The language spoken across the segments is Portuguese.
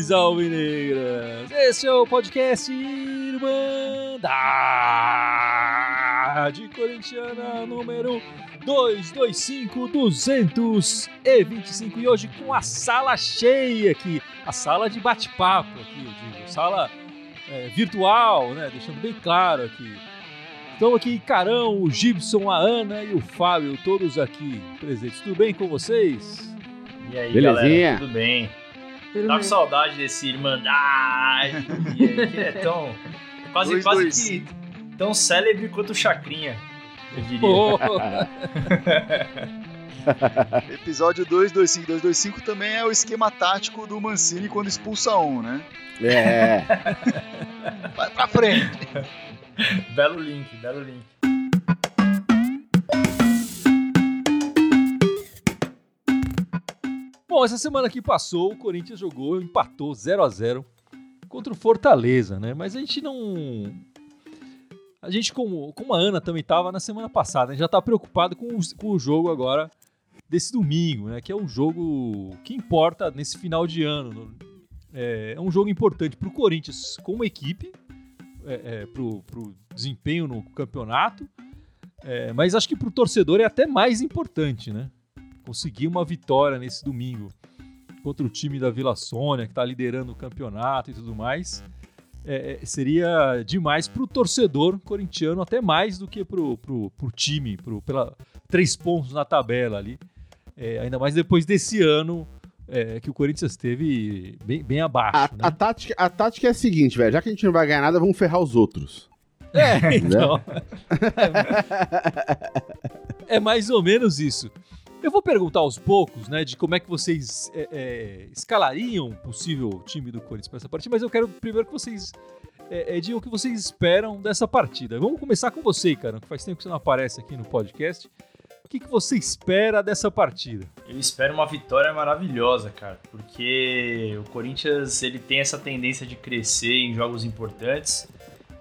Saudações alvinegras! Esse é o podcast Irmandade Corintiana número 225 225 e hoje com a sala cheia aqui, a sala de bate-papo aqui, eu digo, sala é, virtual, né? Deixando bem claro aqui. Estão aqui Carão, o Gibson, a Ana e o Fábio, todos aqui presentes. Tudo bem com vocês? E aí, Belezinha? galera, tudo bem? Tá com saudade desse Irmandade, que é tão... Quase, Dois, quase dois. que tão célebre quanto o Chacrinha, eu diria. Episódio 225. 225 também é o esquema tático do Mancini quando expulsa um, né? É, Vai pra frente. Belo link, belo link. Bom, essa semana que passou, o Corinthians jogou, empatou 0 a 0 contra o Fortaleza, né? Mas a gente não. A gente, como, como a Ana também estava na semana passada, né? já está preocupado com o, com o jogo agora desse domingo, né? Que é o jogo que importa nesse final de ano. no- É, é um jogo importante para o Corinthians como equipe, é, para o desempenho no campeonato, é, mas acho que para o torcedor é até mais importante, né? Conseguir uma vitória nesse domingo contra o time da Vila Sônia, que está liderando o campeonato e tudo mais, é, é, seria demais para o torcedor corintiano, até mais do que para o time, pro, pela três pontos na tabela ali. É, ainda mais depois desse ano é, que o Corinthians teve bem, bem abaixo. a, né? a tática, a tática é a seguinte, velho. Já que a gente não vai ganhar nada, vamos ferrar os outros. É, então. é mais ou menos isso. Eu vou perguntar aos poucos, né, de como é que vocês é, é, escalariam um possível time do Corinthians para essa partida, mas eu quero primeiro que vocês é, digam o que vocês esperam dessa partida. Vamos começar com você, cara, que faz tempo que você não aparece aqui no podcast. O que, que você espera dessa partida? Eu espero uma vitória maravilhosa, cara, porque o Corinthians ele tem essa tendência de crescer em jogos importantes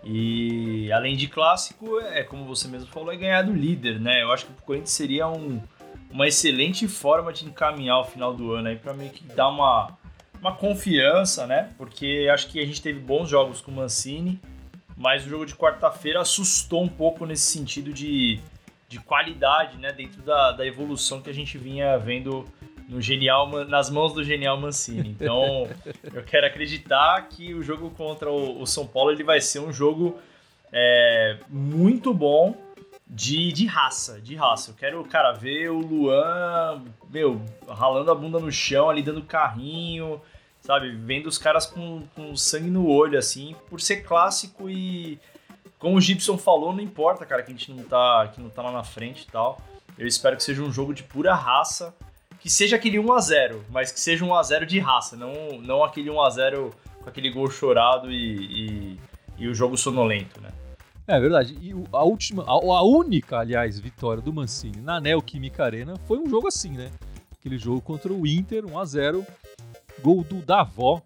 e além de clássico, é como você mesmo falou, é ganhar do líder, né? Eu acho que o Corinthians seria um- uma excelente forma de encaminhar o final do ano aí para meio que dar uma, uma confiança, né? Porque acho que a gente teve bons jogos com o Mancini, mas o jogo de quarta-feira assustou um pouco nesse sentido de, de qualidade, né? Dentro da, da evolução que a gente vinha vendo no genial nas mãos do genial Mancini. Então, eu quero acreditar que o jogo contra o, o São Paulo ele vai ser um jogo é, muito bom de, de raça, de raça. Eu quero, cara, ver o Luan, meu, ralando a bunda no chão, ali dando carrinho, sabe? Vendo os caras com, com sangue no olho, assim, por ser clássico e. Como o Gibson falou, não importa, cara, que a gente não tá, que não tá lá na frente e tal. Eu espero que seja um jogo de pura raça. Que seja aquele 1x0, mas que seja um 1x0 de raça, não, não aquele 1x0 com aquele gol chorado e, e, e o jogo sonolento, né? É verdade. E a última, a, a única, aliás, vitória do Mancini na Neoquímica Arena foi um jogo assim, né? Aquele jogo contra o Inter, 1 a 0 gol do Davó,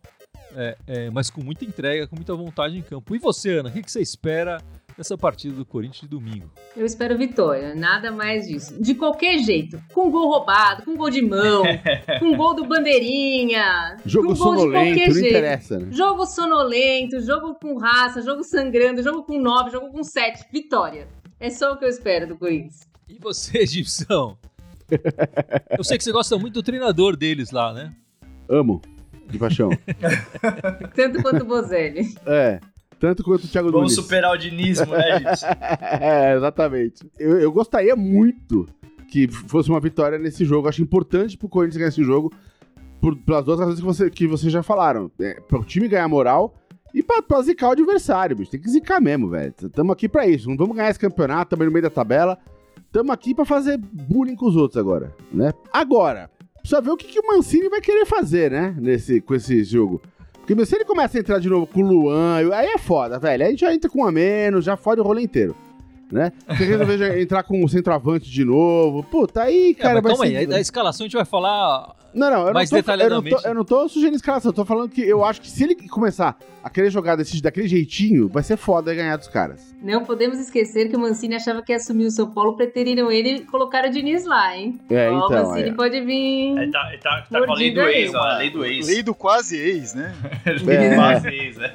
é, é, mas com muita entrega, com muita vontade em campo. E você, Ana, o que, que você espera dessa partida do Corinthians de domingo? Eu espero vitória, nada mais disso. De qualquer jeito, com gol roubado, com gol de mão, com gol do bandeirinha, Jogo com gol de sonolento, qualquer não jeito. interessa, né? Jogo sonolento, jogo com raça, jogo sangrando, jogo com 9, jogo com 7. Vitória. É só o que eu espero do Corinthians. E você, Gibson? Eu sei que você gosta muito do treinador deles lá, né? Amo, de paixão. Tanto quanto o Bozelli. é, tanto quanto o Thiago Vamos Nunes. superar o dinismo, né, Gibson? é, exatamente. Eu, eu gostaria muito que fosse uma vitória nesse jogo. Acho importante pro Corinthians ganhar esse jogo por, pelas duas razões que, você, que vocês já falaram. É, pro time ganhar moral e pra, pra zicar o adversário, bicho. Tem que zicar mesmo, velho. Tamo aqui pra isso. Não vamos ganhar esse campeonato, também no meio da tabela. Tamo aqui pra fazer bullying com os outros agora, né? Agora, precisa ver o que, que o Mancini vai querer fazer, né? Nesse, com esse jogo. Porque se ele começa a entrar de novo com o Luan, aí é foda, velho. Aí a gente já entra com um a menos, já fode o rolê inteiro. Né? Se resolver entrar com o centroavante de novo, puta, aí, É, cara, mas vai calma ser... aí, da escalação a gente vai falar Não, não, eu Mais não, tô, eu, não tô, detalhadamente. eu não tô sugerindo escalação. Eu não tô, sugerindo escalação. Eu falando que eu acho que se ele começar a querer jogar desse, daquele jeitinho, vai ser foda ganhar dos caras. Não podemos esquecer que o Mancini achava que ia assumir o São Paulo, preteriram ele e colocaram o Diniz lá, hein? É, Ó, então. o Mancini é. pode vir. É, tá, tá, tá com a lei do ex, ó, a lei do ex. Lei do quase ex, né? Lei É. do quase ex, é.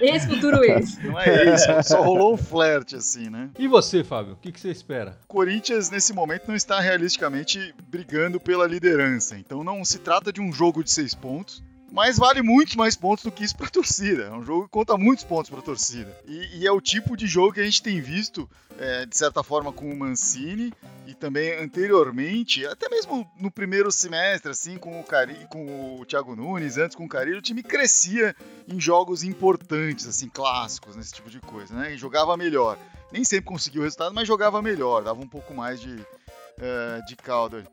Ex-futuro ex. Não é isso, só rolou um flerte assim, né? E você, Fábio? O que, que você espera? O Corinthians, nesse momento, não está realisticamente brigando pela liderança. Então não se trata de um jogo de seis pontos. Mas vale muitos mais pontos do que isso para a torcida. É um jogo que conta muitos pontos para a torcida. E, e é o tipo de jogo que a gente tem visto, é, de certa forma, com o Mancini e também anteriormente, até mesmo no primeiro semestre, assim, com o, Cari, com o Thiago Nunes, antes com o Carilho, o time crescia em jogos importantes, assim, clássicos, nesse tipo de coisa, né? E jogava melhor. Nem sempre conseguia o resultado, mas jogava melhor, dava um pouco mais de, eh, de caldo. ali.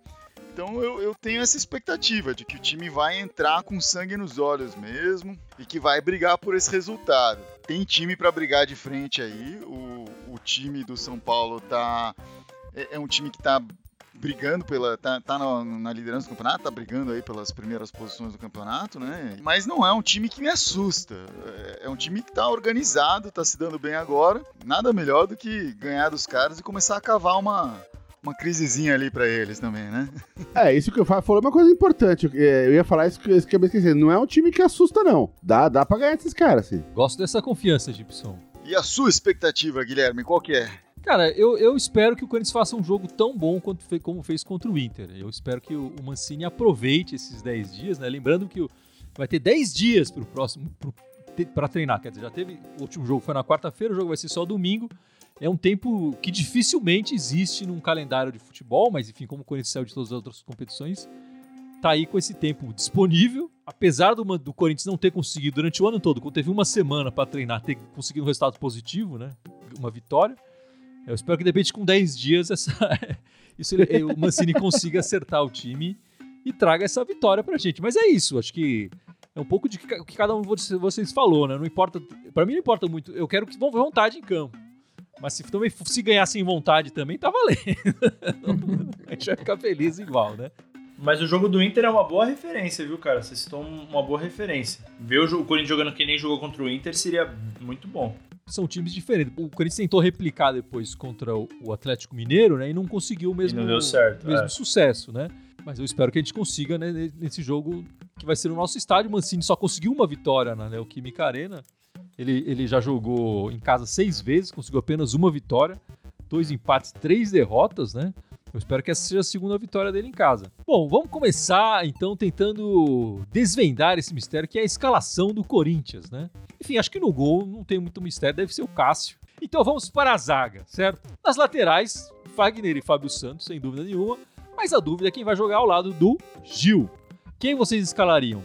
Então eu, eu tenho essa expectativa de que o time vai entrar com sangue nos olhos mesmo e que vai brigar por esse resultado. Tem time para brigar de frente aí. O, o time do São Paulo tá é, é um time que tá brigando pela tá, tá na, na liderança do campeonato, tá brigando aí pelas primeiras posições do campeonato, né? Mas não é um time que me assusta. É, é um time que tá organizado, tá se dando bem agora. Nada melhor do que ganhar dos caras e começar a cavar uma uma crisezinha ali pra eles também, né? É, isso que eu falo falou é uma coisa importante. É, Eu ia falar isso que eu ia esquecer. Não é um time que assusta, não. Dá, dá pra ganhar esses caras, assim. Gosto dessa confiança, Gibson. E a sua expectativa, Guilherme, qual que é? Cara, eu, eu espero que o Corinthians faça um jogo tão bom quanto fe- como fez contra o Inter. Eu espero que o, o Mancini aproveite esses 10 dias, né? Lembrando que o- vai ter 10 dias pro próximo pra treinar. Quer dizer, já teve. O último jogo foi na quarta-feira, o jogo vai ser só domingo. É um tempo que dificilmente existe num calendário de futebol, mas enfim, como o Corinthians saiu de todas as outras competições, tá aí com esse tempo disponível. Apesar do, do Corinthians não ter conseguido durante o ano todo, quando teve uma semana pra treinar, ter conseguido um resultado positivo, né? Uma vitória. Eu espero que de repente com 10 dias essa, isso o Mancini consiga acertar o time e traga essa vitória pra gente. Mas é isso, acho que é um pouco de que que cada um de vocês- falou, né? Não importa, Pra mim não importa muito. Eu quero que vão vontade em campo. Mas se também se ganhar sem vontade também tá valendo. a gente vai ficar feliz igual, né? Mas o jogo do Inter é uma boa referência, viu, cara? Vocês estão uma boa referência. Ver o, o Corinthians jogando que nem jogou contra o Inter seria muito bom. São times diferentes. O Corinthians tentou replicar depois contra o o Atlético Mineiro, né? E não conseguiu o mesmo, não deu certo, mesmo é. sucesso, né? Mas eu espero que a gente consiga, né, nesse jogo que vai ser no nosso estádio. O Mancini só conseguiu uma vitória na Neoquímica Arena. Ele, ele já jogou em casa seis vezes, conseguiu apenas uma vitória, dois empates, três derrotas, né? Eu espero que essa seja a segunda vitória dele em casa. Bom, vamos começar então tentando desvendar esse mistério que é a escalação do Corinthians, né? Enfim, acho que no gol não tem muito mistério, deve ser o Cássio. Então vamos para a zaga, certo? Nas laterais, Fagner e Fábio Santos, sem dúvida nenhuma. Mas a dúvida é quem vai jogar ao lado do Gil. Quem vocês escalariam?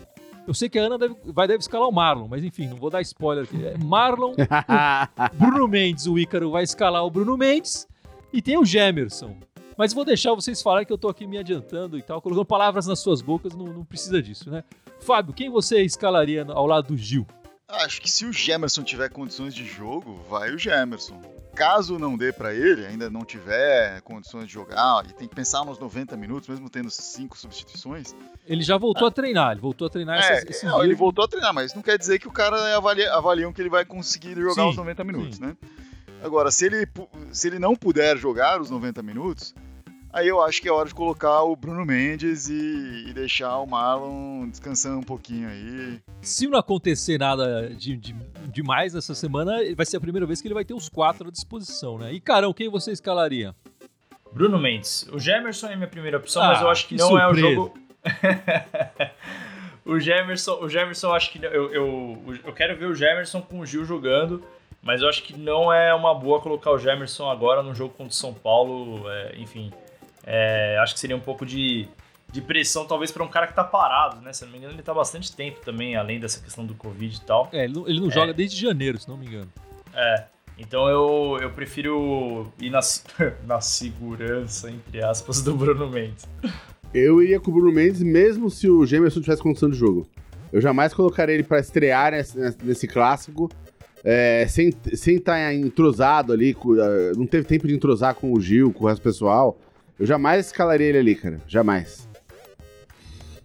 Eu sei que a Ana deve, vai deve escalar o Marlon, mas enfim, não vou dar spoiler aqui. É Marlon, Bruno Mendes, o Ícaro vai escalar o Bruno Mendes e tem o Gemerson. Mas vou deixar vocês falarem que eu tô aqui me adiantando e tal, colocando palavras nas suas bocas, não, não precisa disso, né? Fábio, quem você escalaria ao lado do Gil? Acho que se o Gemerson tiver condições de jogo, vai o Gemerson. Caso não dê pra ele, ainda não tiver condições de jogar, e tem que pensar nos 90 minutos, mesmo tendo cinco substituições. Ele já voltou a treinar, ele voltou a treinar essas, É, esses não, dias. ele voltou a treinar, mas não quer dizer que o cara avalia, avaliam que ele vai conseguir jogar Sim, os 90 minutos, sim. né? Agora, se ele, se ele não puder jogar os 90 minutos, aí eu acho que é hora de colocar o Bruno Mendes e, e deixar o Marlon descansando um pouquinho aí. Se não acontecer nada de, de, demais essa semana, vai ser a primeira vez que ele vai ter os quatro à disposição, né? E Carão, quem você escalaria? Bruno Mendes. O Gemerson é minha primeira opção, Ah, mas eu acho que, que não é o surpresa. jogo. o Gemerson, o Gemerson, eu acho que não- eu, eu, eu quero ver o Gemerson com o Gil jogando, mas eu acho que não é uma boa colocar o Gemerson agora no jogo contra o São Paulo. é, enfim, é, acho que seria um pouco de, de pressão, talvez, para um cara que tá parado, né? Se eu não me engano, ele tá há bastante tempo também, além dessa questão do Covid e tal. É, ele não, ele não joga desde janeiro, se não me engano. É. Então eu, eu prefiro ir na, na segurança, entre aspas, do Bruno Mendes. Eu iria com o Bruno Mendes, mesmo se o Gemerson tivesse condição de jogo. Eu jamais colocaria ele pra estrear nesse, nesse clássico, é, sem estar sem tá entrosado ali, eh, não teve tempo de entrosar com o Gil, com o resto do pessoal. Eu jamais escalaria ele ali, cara. Jamais.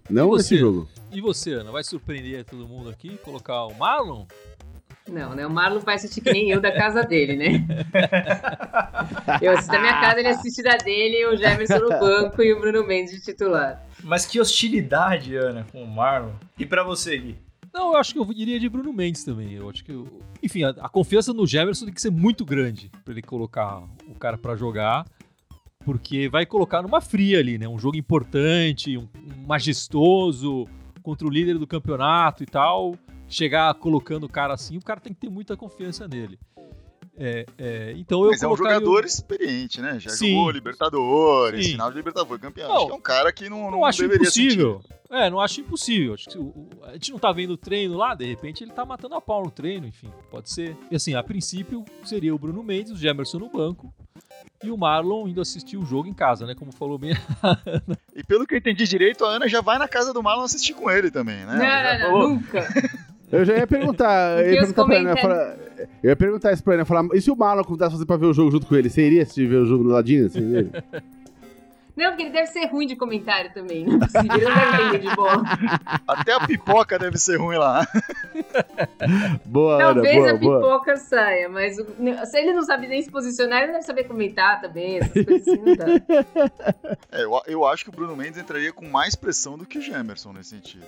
Não E nesse você? jogo. E você, Ana, vai surpreender todo mundo aqui? Colocar o Marlon? Não, né? O Marlon vai assistir que nem eu da casa dele, né? Eu assisto da minha casa, ele assiste da dele, o Jefferson no banco e o Bruno Mendes de titular. Mas que hostilidade, Ana, com o Marlon. E pra você, Gui? Não, eu acho que eu iria de Bruno Mendes também. Eu acho que. eu- Enfim, a, a confiança no Jefferson tem que ser muito grande pra ele colocar o cara pra jogar. Porque vai colocar numa fria ali, né? Um jogo importante, um, um majestoso, contra o líder do campeonato e tal. Chegar colocando o cara assim, o cara tem que ter muita confiança nele. É, é, então eu Mas é um jogador experiente, né? Já Sim. jogou Libertadores, Sim. final de Libertadores, campeão. Não, acho que é um cara que não, não, Não acho deveria impossível. É, não acho impossível. Acho que o- o- a gente não tá vendo o treino lá, de repente ele tá matando a pau no treino, enfim, pode ser. E assim, a princípio seria o Bruno Mendes, o Gemerson no banco e o Marlon indo assistir o jogo em casa, né? Como falou bem. sentir. E pelo que eu entendi direito, a Ana já vai na casa do Marlon assistir com ele também, né? Não, não, nunca. Eu já ia perguntar, eu ia perguntar pra Ana, eu ia falar- eu ia perguntar isso pra Ana, falar, e se o Marlon contasse você pra ver o jogo junto com ele, você iria assistir ver o jogo do ladinho, assim? Não, porque ele deve ser ruim de comentário também. Não é possível, ele não deve entender de bola. Até a pipoca deve ser ruim lá. Boa, Ana, Talvez boa, a boa. pipoca saia, mas o- se ele não sabe nem se posicionar, ele não deve saber comentar também. Essas coisas assim não dá. É, eu, eu acho que o Bruno Mendes entraria com mais pressão do que o Gemerson nesse sentido.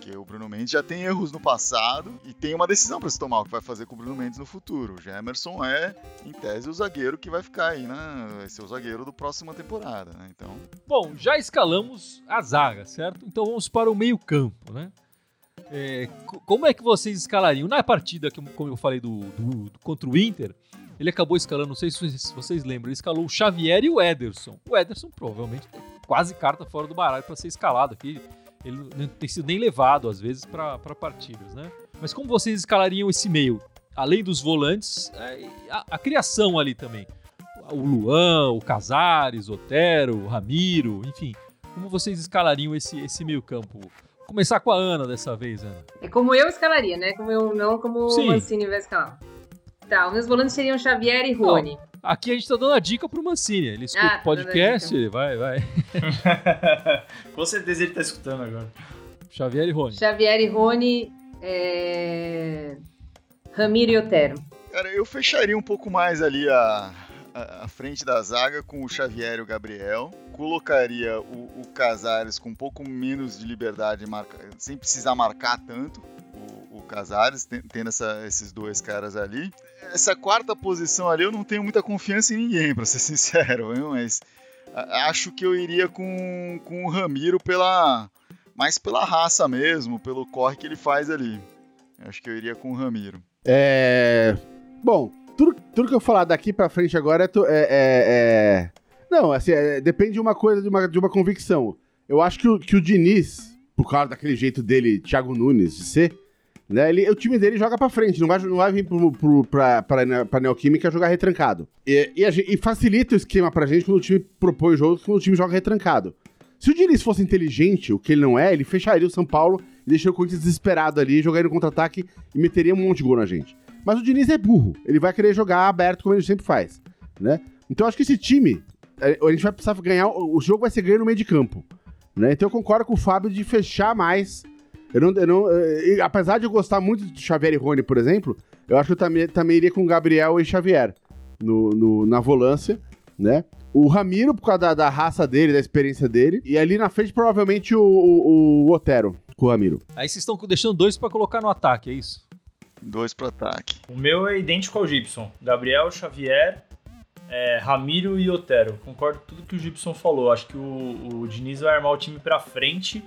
Porque o Bruno Mendes já tem erros no passado e tem uma decisão para se tomar o que vai fazer com o Bruno Mendes no futuro. O Gemerson é, em tese, o zagueiro que vai ficar aí, né? Vai ser o zagueiro do próxima temporada, né? Então, Bom, já escalamos a zaga, certo? Então vamos para o meio-campo, né? É, co- como é que vocês escalariam? Na partida, que, como eu falei, do, do- do- contra o Inter, ele acabou escalando, não sei se vocês, lembram, ele escalou o Xavier e o Ederson. O Ederson provavelmente quase carta fora do baralho para ser escalado aqui. Ele não tem sido nem levado, às vezes, para partidas, né? Mas como vocês escalariam esse meio? Além dos volantes, é, a, a criação ali também. O Luan, o Casares, o Otero, o Ramiro, enfim. Como vocês escalariam esse, esse meio campo? Começar com a Ana dessa vez, Ana. É como eu escalaria, né? Como eu, não como Sim. o Mancini vai escalar. Tá, os meus volantes seriam Xavier e Rony. Aqui a gente tá dando a dica pro Mancini. Ele escuta Ah, o tá podcast, dando vai, vai. Com certeza ele tá escutando agora. Xavier e Rony. Xavier e Rony, é... Ramiro e Otero. cara, eu fecharia um pouco mais ali a, a, a frente da zaga com o Xavier e o Gabriel. Colocaria o, o Casares com um pouco menos de liberdade, de marcar, sem precisar marcar tanto. Casares, ten- tendo essa- esses dois caras ali. Essa quarta posição ali eu não tenho muita confiança em ninguém, pra ser sincero, viu? mas acho que eu iria com, com o Ramiro pela mais pela raça mesmo, pelo corre que ele faz ali. Acho que eu iria com o Ramiro. É. Bom, tudo, tudo que eu falar daqui pra frente agora é. é- é- é- Não, assim, é- depende de uma coisa, de uma, de uma convicção. Eu acho que o, que o Diniz, por causa daquele jeito dele, Thiago Nunes, de ser, né? Ele, o time dele joga pra frente, não vai, não vai vir pro, pro, pra, pra, pra Neoquímica jogar retrancado. E, e, e facilita o esquema pra gente quando o time propõe jogo, quando o time joga retrancado. Se o Diniz fosse inteligente, o que ele não é, ele fecharia o São Paulo e deixaria o Corinthians desesperado ali, jogaria no contra-ataque e meteria um monte de gol na gente. Mas o Diniz é burro. Ele vai querer jogar aberto como ele sempre faz, né? Então acho que esse time, é, a gente vai precisar ganhar, o o jogo vai ser ganho no meio de campo, né? Então eu concordo com o Fábio de fechar mais. Eu não, eu não, eh, e apesar de eu gostar muito de Xavier e Rony, por exemplo, eu acho que eu também, também iria com Gabriel e Xavier no, no- na volância, né? O Ramiro, por causa da, da raça dele, da experiência dele. E ali na frente, provavelmente, o, o, o Otero com o Ramiro. Aí vocês estão deixando dois pra colocar no ataque, é isso? Dois pro ataque. O meu é idêntico ao Gibson. Gabriel, Xavier, é, Ramiro e Otero. Concordo com tudo que o Gibson falou. Acho que o, o Diniz vai armar o time pra frente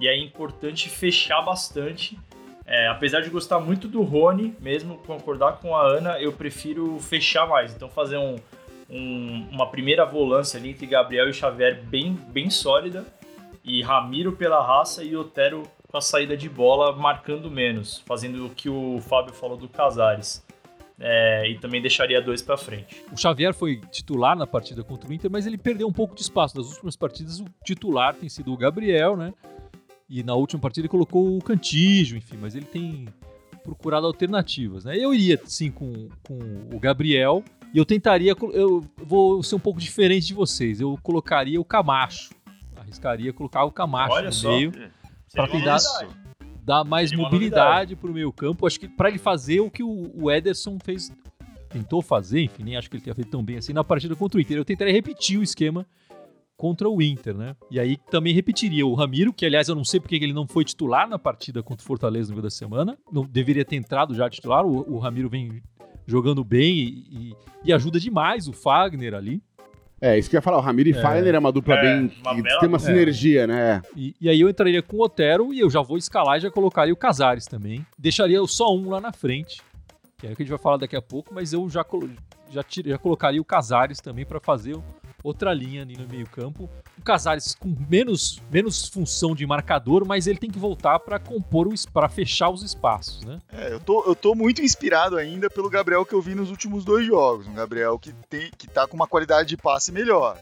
e é importante fechar bastante. É, apesar de gostar muito do Rony, mesmo concordar com a Ana, eu prefiro fechar mais. Então fazer um, um- uma primeira volância ali entre Gabriel e Xavier bem, bem sólida. E Ramiro pela raça e Otero com a saída de bola marcando menos, fazendo o que o Fábio falou do Casares. É, e também deixaria dois pra frente. O Xavier foi titular na partida contra o Inter, mas ele perdeu um pouco de espaço. Nas últimas partidas, o titular tem sido o Gabriel, né? E na última partida ele colocou o Cantígio, enfim, mas ele tem procurado alternativas, né? Eu iria, sim, com, com o Gabriel e eu tentaria, eu vou ser um pouco diferente de vocês, eu colocaria o Camacho Arriscaria colocar o Camacho Olha no só. meio, uma cuidar- novidade. dar mais Seria mobilidade pro meio campo. Acho que para ele fazer o que o, o Ederson fez, tentou fazer, enfim, nem acho que ele tenha feito tão bem assim na partida contra o Inter. Eu tentaria repetir o esquema contra o Inter, né? E aí também repetiria o Ramiro, que aliás eu não sei porque ele não foi titular na partida contra o Fortaleza no meio da semana. Não deveria ter entrado já titular. O, o Ramiro vem jogando bem e, e- e ajuda demais o Fagner ali. É, isso que eu ia falar. O Ramiro e É. Fagner é uma dupla É, bem. uma que bela tem uma dupla. sinergia, né? E, e aí eu entraria com o Otero e eu já vou escalar e já colocaria o Casares também. Deixaria só um lá na frente, que é o que a gente vai falar daqui a pouco, mas eu já, já, tira- já colocaria o Casares também para fazer outra linha ali no meio campo. O Casares com menos, menos função de marcador, mas ele tem que voltar para compor, para fechar os espaços, né? É, eu tô, eu tô muito inspirado ainda pelo Gabriel que eu vi nos últimos dois jogos. Um Gabriel que, tem, que tá com uma qualidade de passe melhor.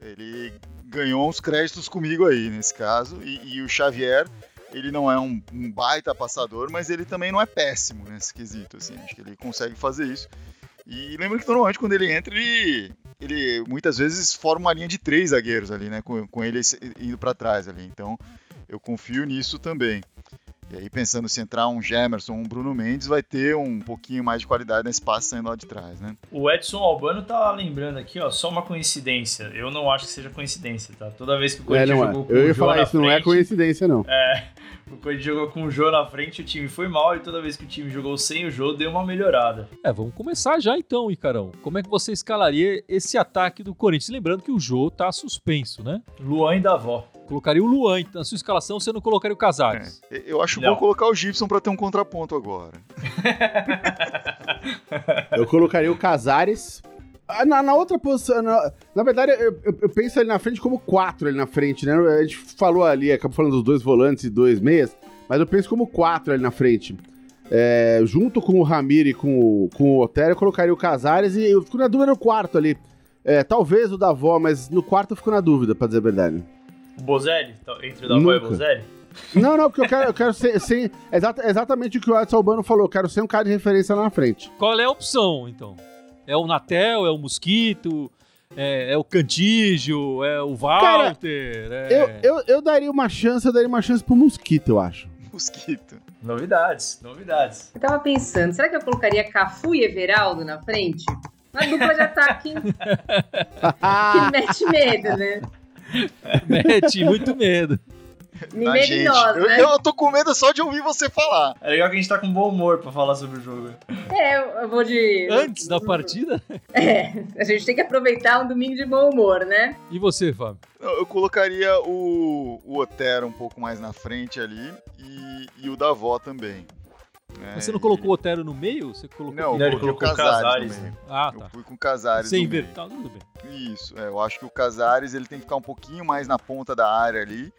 Ele ganhou uns créditos comigo aí, nesse caso. E, e o Xavier, ele não é um, um baita passador, mas ele também não é péssimo nesse quesito, assim. Acho que ele consegue fazer isso. E lembra que normalmente quando ele entra, ele, ele muitas vezes forma uma linha de três zagueiros ali, né? Com, com ele indo para trás ali. Então eu confio nisso também. E aí, pensando se entrar um Gemerson ou um Bruno Mendes, vai ter um pouquinho mais de qualidade nesse passe saindo lá de trás, né? O Edson Albano tá lembrando aqui, ó, só uma coincidência. Eu não acho que seja coincidência, tá? Toda vez que o É, Corinthians é. jogou com Eu ia falar isso, não é frente, coincidência, não. É, o Corinthians jogou com o Jô na frente, o time foi mal e toda vez que o time jogou sem o Jô, deu uma melhorada. É, vamos começar já então, Icarão. Como é que você escalaria esse ataque do Corinthians? Lembrando que o Jô tá suspenso, né? Luan e Davó. Colocaria o Luan, então, na sua escalação você não colocaria o Casares. É, Eu acho Não. bom colocar o Gibson para ter um contraponto agora. Eu colocaria o Casares. Ah, Na, na outra posição. Na, na verdade, eu, eu- eu penso ali na frente como quatro ali na frente, né? A gente falou ali, acabou falando dos dois volantes e dois meias, mas eu penso como quatro ali na frente. É, junto com o Ramiro e com o, com o Otero, eu colocaria o Casares e eu fico na dúvida no quarto ali. É, talvez o da avó, mas no quarto eu fico na dúvida, pra dizer a verdade. O Bozelli? Então, Entre o Davó e o Nunca. Bozelli? Não, não, porque eu quero, eu quero ser, ser exata- exatamente o que o Edson Albano falou. Eu quero ser um cara de referência lá na frente. Qual é a opção, então? É o Natel, é o Mosquito, é, é o Cantígio, é o Walter? é... Eu, eu, eu daria uma chance, eu daria uma chance pro Mosquito, eu acho. Mosquito. Novidades, novidades. Eu tava pensando, será que eu colocaria Cafu e Everaldo na frente? Uma dupla de ataque que mete medo, né? Mete muito medo. Me Ah, gente, medrosa, eu, né? eu tô com medo só de ouvir você falar. É legal que a gente tá com bom humor pra falar sobre o jogo. É, eu- eu vou de. Antes da partida? É, a gente tem que aproveitar um domingo de bom humor, né? E você, Fábio? Eu eu colocaria o, o Otero um pouco mais na frente ali e, e o Davó também. né? Mas você não colocou o Otero no meio? Você colocou Não, Não, eu ele coloquei o Casares, Casares, né? Ah, Eu tá. fui com o Casares Sem inverter. Tá, tudo bem. Isso, é, eu acho que o Casares ele tem que ficar um pouquinho mais na ponta da área ali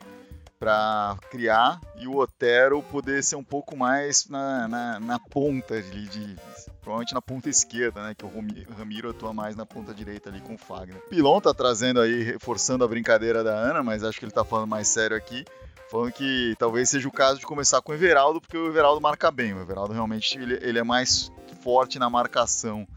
para criar e o Otero poder ser um pouco mais na, na, na ponta ali, de, provavelmente na ponta esquerda, né? Que o Ramiro atua mais na ponta direita ali com o Fagner. Pilon tá trazendo aí, reforçando a brincadeira da Ana, mas acho que ele tá falando mais sério aqui. Falando que talvez seja o caso de começar com o Everaldo, porque o Everaldo marca bem. O Everaldo realmente ele, ele é mais forte na marcação,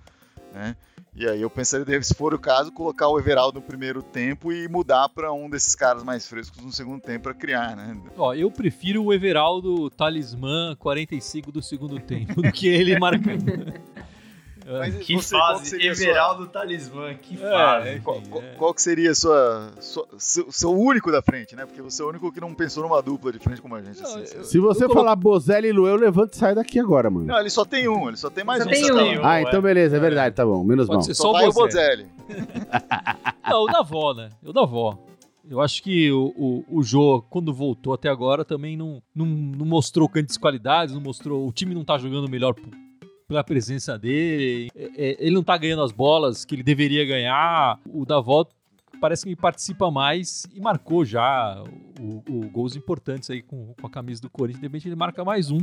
né? E aí eu pensaria, se for o caso, colocar o Everaldo no primeiro tempo e mudar para um desses caras mais frescos no segundo tempo para criar, né? Ó, eu prefiro o Everaldo Talismã 45 do segundo tempo do que ele marcando. Mas Que você, qual que fase, seria a sua- Everaldo Talismã, que É, fase. enfim, Qual, é. qual que seria a sua, sua- seu, seu único da frente, né? Porque você é o único que não pensou numa dupla de frente como a gente. Não, assim. eu- Se você Eu colo- falar Bozelli e Lu, eu levanto e saio daqui agora, mano. Não, ele só tem um, ele só tem mais Só um. tem um. ah, então beleza, é verdade, tá bom. Menos Pode mal. ser Só só vai o Bozelli. Não, o da avó, né? O da avó. Eu acho que o, o, o Jô, quando voltou até agora, também não, não, não mostrou grandes qualidades, não mostrou. O time não tá jogando melhor pela presença dele. é- é, ele não tá ganhando as bolas que ele deveria ganhar. O da avó parece que participa mais e marcou já o, o gols importantes aí com, com a camisa do Corinthians. De repente ele marca mais um.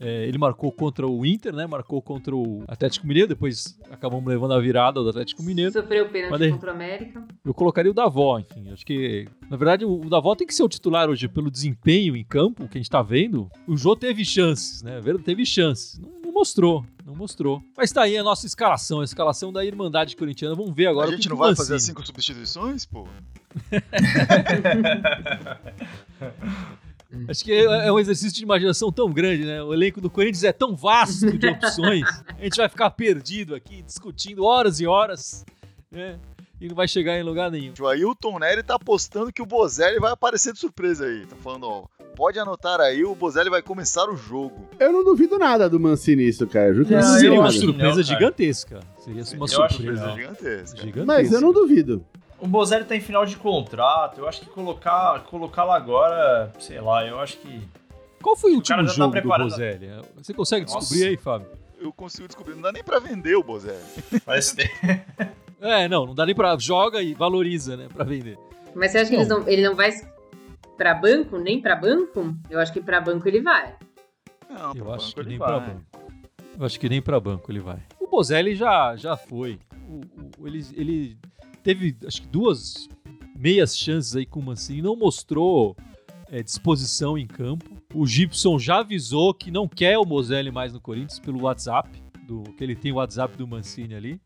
É, ele marcou contra o Inter, né? Marcou contra o Atlético Mineiro, depois acabamos levando a virada do Atlético Mineiro. Sofreu pênalti contra o América. Eu colocaria o Davó, enfim. Acho que, na verdade, o Davó tem que ser o titular hoje pelo desempenho em campo que a gente tá vendo. O Jô teve chances, né? Teve chances. Não mostrou, não mostrou. Mas tá aí a nossa escalação, a escalação da Irmandade Corintiana. Vamos ver agora a gente não vai fazer Mancini- as cinco substituições, pô? Acho que é é um exercício de imaginação tão grande, né? O elenco do Corinthians é tão vasto de opções. A gente vai ficar perdido aqui, discutindo horas e horas, né? E não vai chegar em lugar nenhum. O Ailton Nery tá apostando que o Bozelli vai aparecer de surpresa aí. Tá falando, ó, pode anotar aí, o Bozelli vai começar o jogo. Eu não duvido nada do Mancini nisso, cara. Juro que Não, não, eu Seria uma surpresa não, gigantesca. Seria uma Eu surpresa. Gigantesca. gigantesca. Mas eu não duvido. O Bozelli tá em final de contrato. Eu acho que colocar, colocá-lo agora, sei lá, eu acho que. Qual foi o O cara último já tá jogo do preparando. Bozelli? Você consegue Nossa. descobrir aí, Fábio? Eu consigo descobrir, não dá nem pra vender o Bozelli. Parece ter. É, não, não dá nem pra. Joga e valoriza, né? Pra vender. Mas você acha que eles não- ele não vai pra banco? Nem pra banco? Eu acho que pra banco ele vai. Não, Eu acho banco que ele nem vai. pra banco. Eu acho que nem pra banco ele vai. O Bozelli já, já foi. O- o- ele, ele teve, acho que duas meias chances aí com o Mancini, não mostrou é, disposição em campo. O Gibson já avisou que não quer o Bozelli mais no Corinthians pelo WhatsApp, do, que ele tem o WhatsApp do Mancini ali.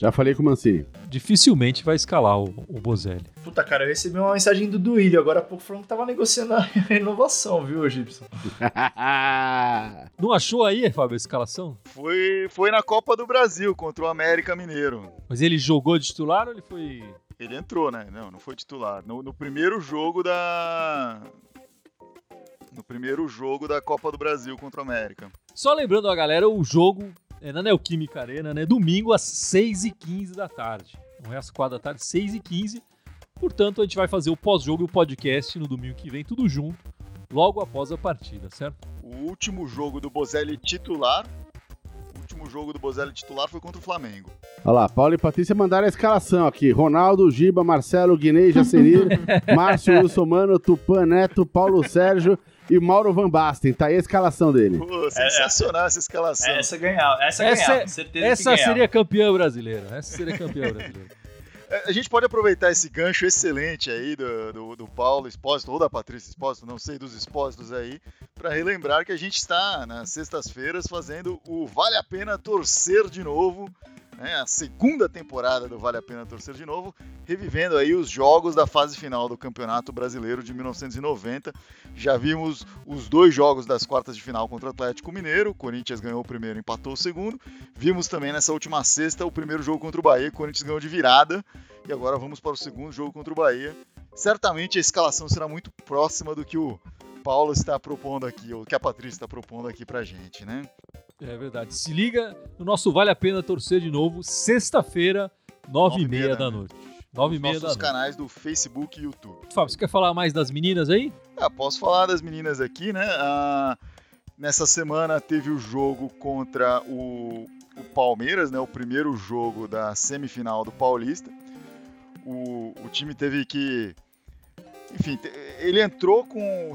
Já falei com o Mancini. Dificilmente vai escalar o, o Bozelli. Puta, cara, eu recebi uma mensagem do Duílio agora há pouco falando que tava negociando a renovação, viu, Gibson? Não achou aí, Fábio, a escalação? Foi, foi na Copa do Brasil contra o América Mineiro. Mas ele jogou de titular ou ele foi. Ele entrou, né? Não, não foi titular. No, no primeiro jogo da. No primeiro jogo da Copa do Brasil contra o América. Só lembrando a galera, o jogo é na Neoquímica Arena, né? Domingo às 6h15 da tarde. Não é às 4 da tarde, 6h15. Portanto, a gente vai fazer o pós-jogo e o podcast no domingo que vem, tudo junto, logo após a partida, certo? O último jogo do Bozelli titular. O último jogo do Bozelli titular foi contra o Flamengo. Olha lá, Paulo e Patrícia mandaram a escalação aqui. Ronaldo, Giba, Marcelo, Guinei, Jacenir, Márcio, Wilson Mano, Tupan, Neto, Paulo Sérgio e Mauro Van Basten. Tá aí a escalação dele. Pô, sensacional essa escalação. Essa ganhava, essa, Essa- ganhava, certeza Essa que ganhava. seria campeã brasileira. Essa seria campeã brasileira. É, A gente pode aproveitar esse gancho excelente aí do, do, do Paulo Espósito, ou da Patrícia Espósito, não sei dos Espósitos aí, para relembrar que a gente está nas sextas-feiras fazendo o Vale a Pena Torcer de Novo, né, a segunda temporada do Vale a Pena Torcer de Novo, revivendo aí os jogos da fase final do Campeonato Brasileiro de 1990. Já vimos os dois jogos das quartas de final contra o Atlético Mineiro, o Corinthians ganhou o primeiro, empatou o segundo. Vimos também nessa última sexta o primeiro jogo contra o Bahia, o Corinthians ganhou de virada. E agora vamos para o segundo jogo contra o Bahia. Certamente a escalação será muito próxima do que o Paulo está propondo aqui, ou que a Patrícia está propondo aqui pra gente, né? É verdade. Se liga no nosso Vale a Pena Torcer de novo, sexta-feira, nove e meia da noite. Nove e meia da nossos noite. canais do Facebook e YouTube. Fábio, você quer falar mais das meninas aí? Ah, posso falar das meninas aqui, né? Ah, nessa semana teve o jogo contra o, o Palmeiras, né? O primeiro jogo da semifinal do Paulista. O, o time teve que. Enfim, ele entrou com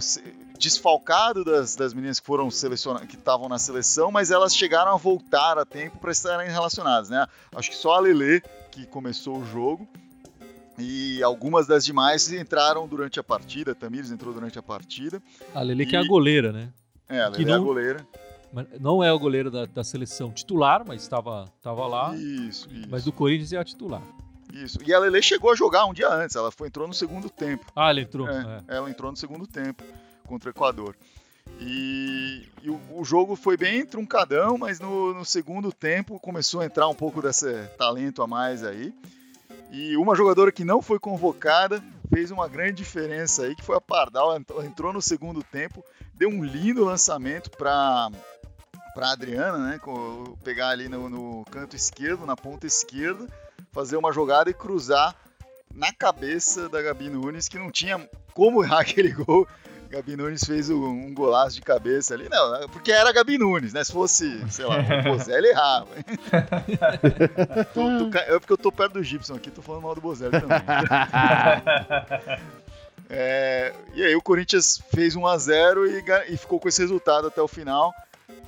desfalcado das, das meninas que foram selecionadas, que estavam na seleção, mas elas chegaram a voltar a tempo para estarem relacionadas, né? Acho que só a Lele que começou o jogo e algumas das demais entraram durante a partida. A Tamires entrou durante a partida. A Lele que é a goleira, né? É, a Que Lele é a não- goleira. Mas Não é a goleira da, da seleção titular, mas estava tava lá. Isso, isso. Mas do Corinthians é a titular. Isso. E a Lele chegou a jogar um dia antes, ela foi, entrou no segundo tempo. Ah, ela entrou. É, é. Ela entrou no segundo tempo contra o Equador. E, e o, o jogo foi bem truncadão, mas no, no segundo tempo começou a entrar um pouco desse talento a mais aí. E uma jogadora que não foi convocada fez uma grande diferença aí, que foi a Pardal. Entrou- no segundo tempo, deu um lindo lançamento para para Adriana, né? Pegar ali no, no canto esquerdo, na ponta esquerda, fazer uma jogada e cruzar na cabeça da Gabi Nunes, que não tinha como errar aquele gol. Gabi Nunes fez um, um golaço de cabeça ali. Não, porque era Gabi Nunes, né? Se fosse, sei lá, o Bozelli errava. Tô- tô ca- é porque eu tô perto do Gibson aqui, tô falando mal do Bozelli também. É, e aí o Corinthians fez 1 a 0 e, e ficou com esse resultado até o final.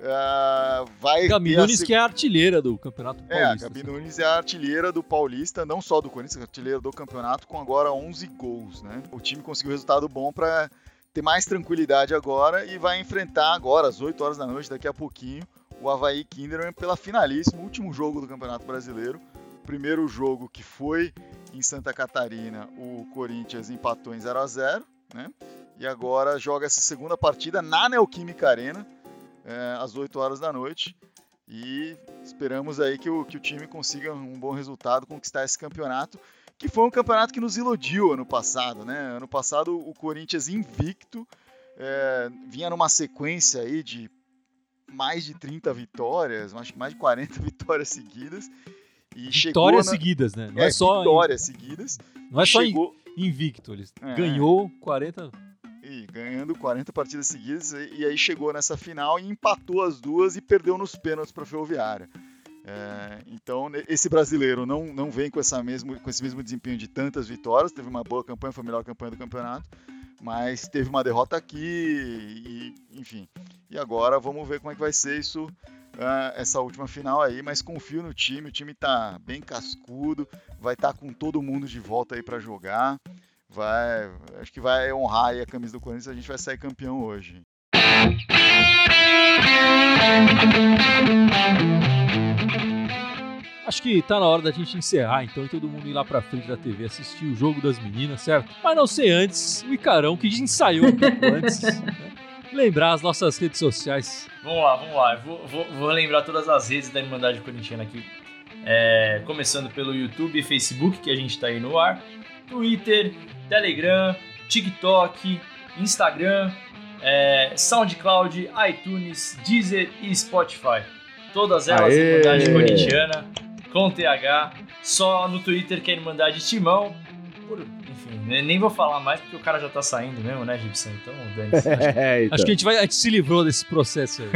Ah, vai Gabi Nunes, que é a artilheira do Campeonato é, a Paulista. Gabi assim. Nunes é a artilheira do Paulista, não só do Corinthians, é artilheira do campeonato, com agora 11 gols, né? O time conseguiu resultado bom para ter mais tranquilidade agora e vai enfrentar agora, às 8 horas da noite, daqui a pouquinho, o Havaí Kinderman pela finalíssima, último jogo do Campeonato Brasileiro. Primeiro jogo que foi em Santa Catarina, o Corinthians empatou em 0 a 0 né? E agora joga essa segunda partida na Neoquímica Arena, é, às 8 horas da noite. E esperamos aí que o, que o time consiga um bom resultado, conquistar esse campeonato, que foi um campeonato que nos iludiu ano passado, né? Ano passado o Corinthians invicto, é, vinha numa sequência aí de mais de 30 vitórias, acho que mais de 40 vitórias seguidas. E vitórias na... seguidas, né? Não é, é só vitórias seguidas. Não é só chegou... invicto, ele é. ganhou 40 e ganhando 40 partidas seguidas e, aí chegou nessa final e empatou as duas e perdeu nos pênaltis para a Ferroviária. É, então esse brasileiro não, não vem com, essa mesmo, com esse mesmo desempenho de tantas vitórias, teve uma boa campanha, foi a melhor campanha do campeonato, mas teve uma derrota aqui, e, enfim. E agora vamos ver como é que vai ser isso, uh, essa última final aí, mas confio no time, o time está bem cascudo, vai estar tá com todo mundo de volta aí para jogar vai, acho que vai honrar a camisa do Corinthians, a gente vai sair campeão hoje. Acho que tá na hora da gente encerrar, então, e todo mundo ir lá pra frente da TV assistir o jogo das meninas, certo? Mas não sei antes, o Icarão, que ensaiou um pouco antes, né? lembrar as nossas redes sociais. Vamos lá, vamos lá. Vou, vou, vou lembrar todas as redes da Irmandade Corintiana aqui. É, começando pelo YouTube e Facebook, que a gente tá aí no ar. Twitter, Telegram, TikTok, Instagram, é, SoundCloud, iTunes, Deezer e Spotify. Todas elas Aê! Irmandade Corintiana, com TH. Só no Twitter que é Irmandade Timão. Por, enfim, nem vou falar mais porque o cara já tá saindo mesmo, né, Gibson? Então, acho, é, então. acho que a gente, vai, a gente se livrou desse processo aí.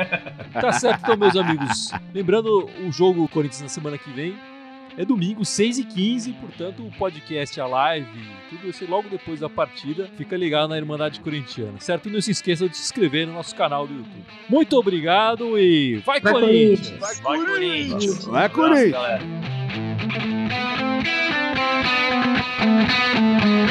tá certo, então, meus amigos. Lembrando o jogo Corinthians na semana que vem é domingo, 6h15, portanto o podcast, a live, tudo isso logo depois da partida. Fica ligado na Irmandade Corintiana, certo? E não se esqueça de se inscrever no nosso canal do YouTube. Muito obrigado e vai, vai Corinthians! Corinthians! Vai, vai Corinthians! Vai Corinthians! Vai, Corinthians! Vai, Corinthians!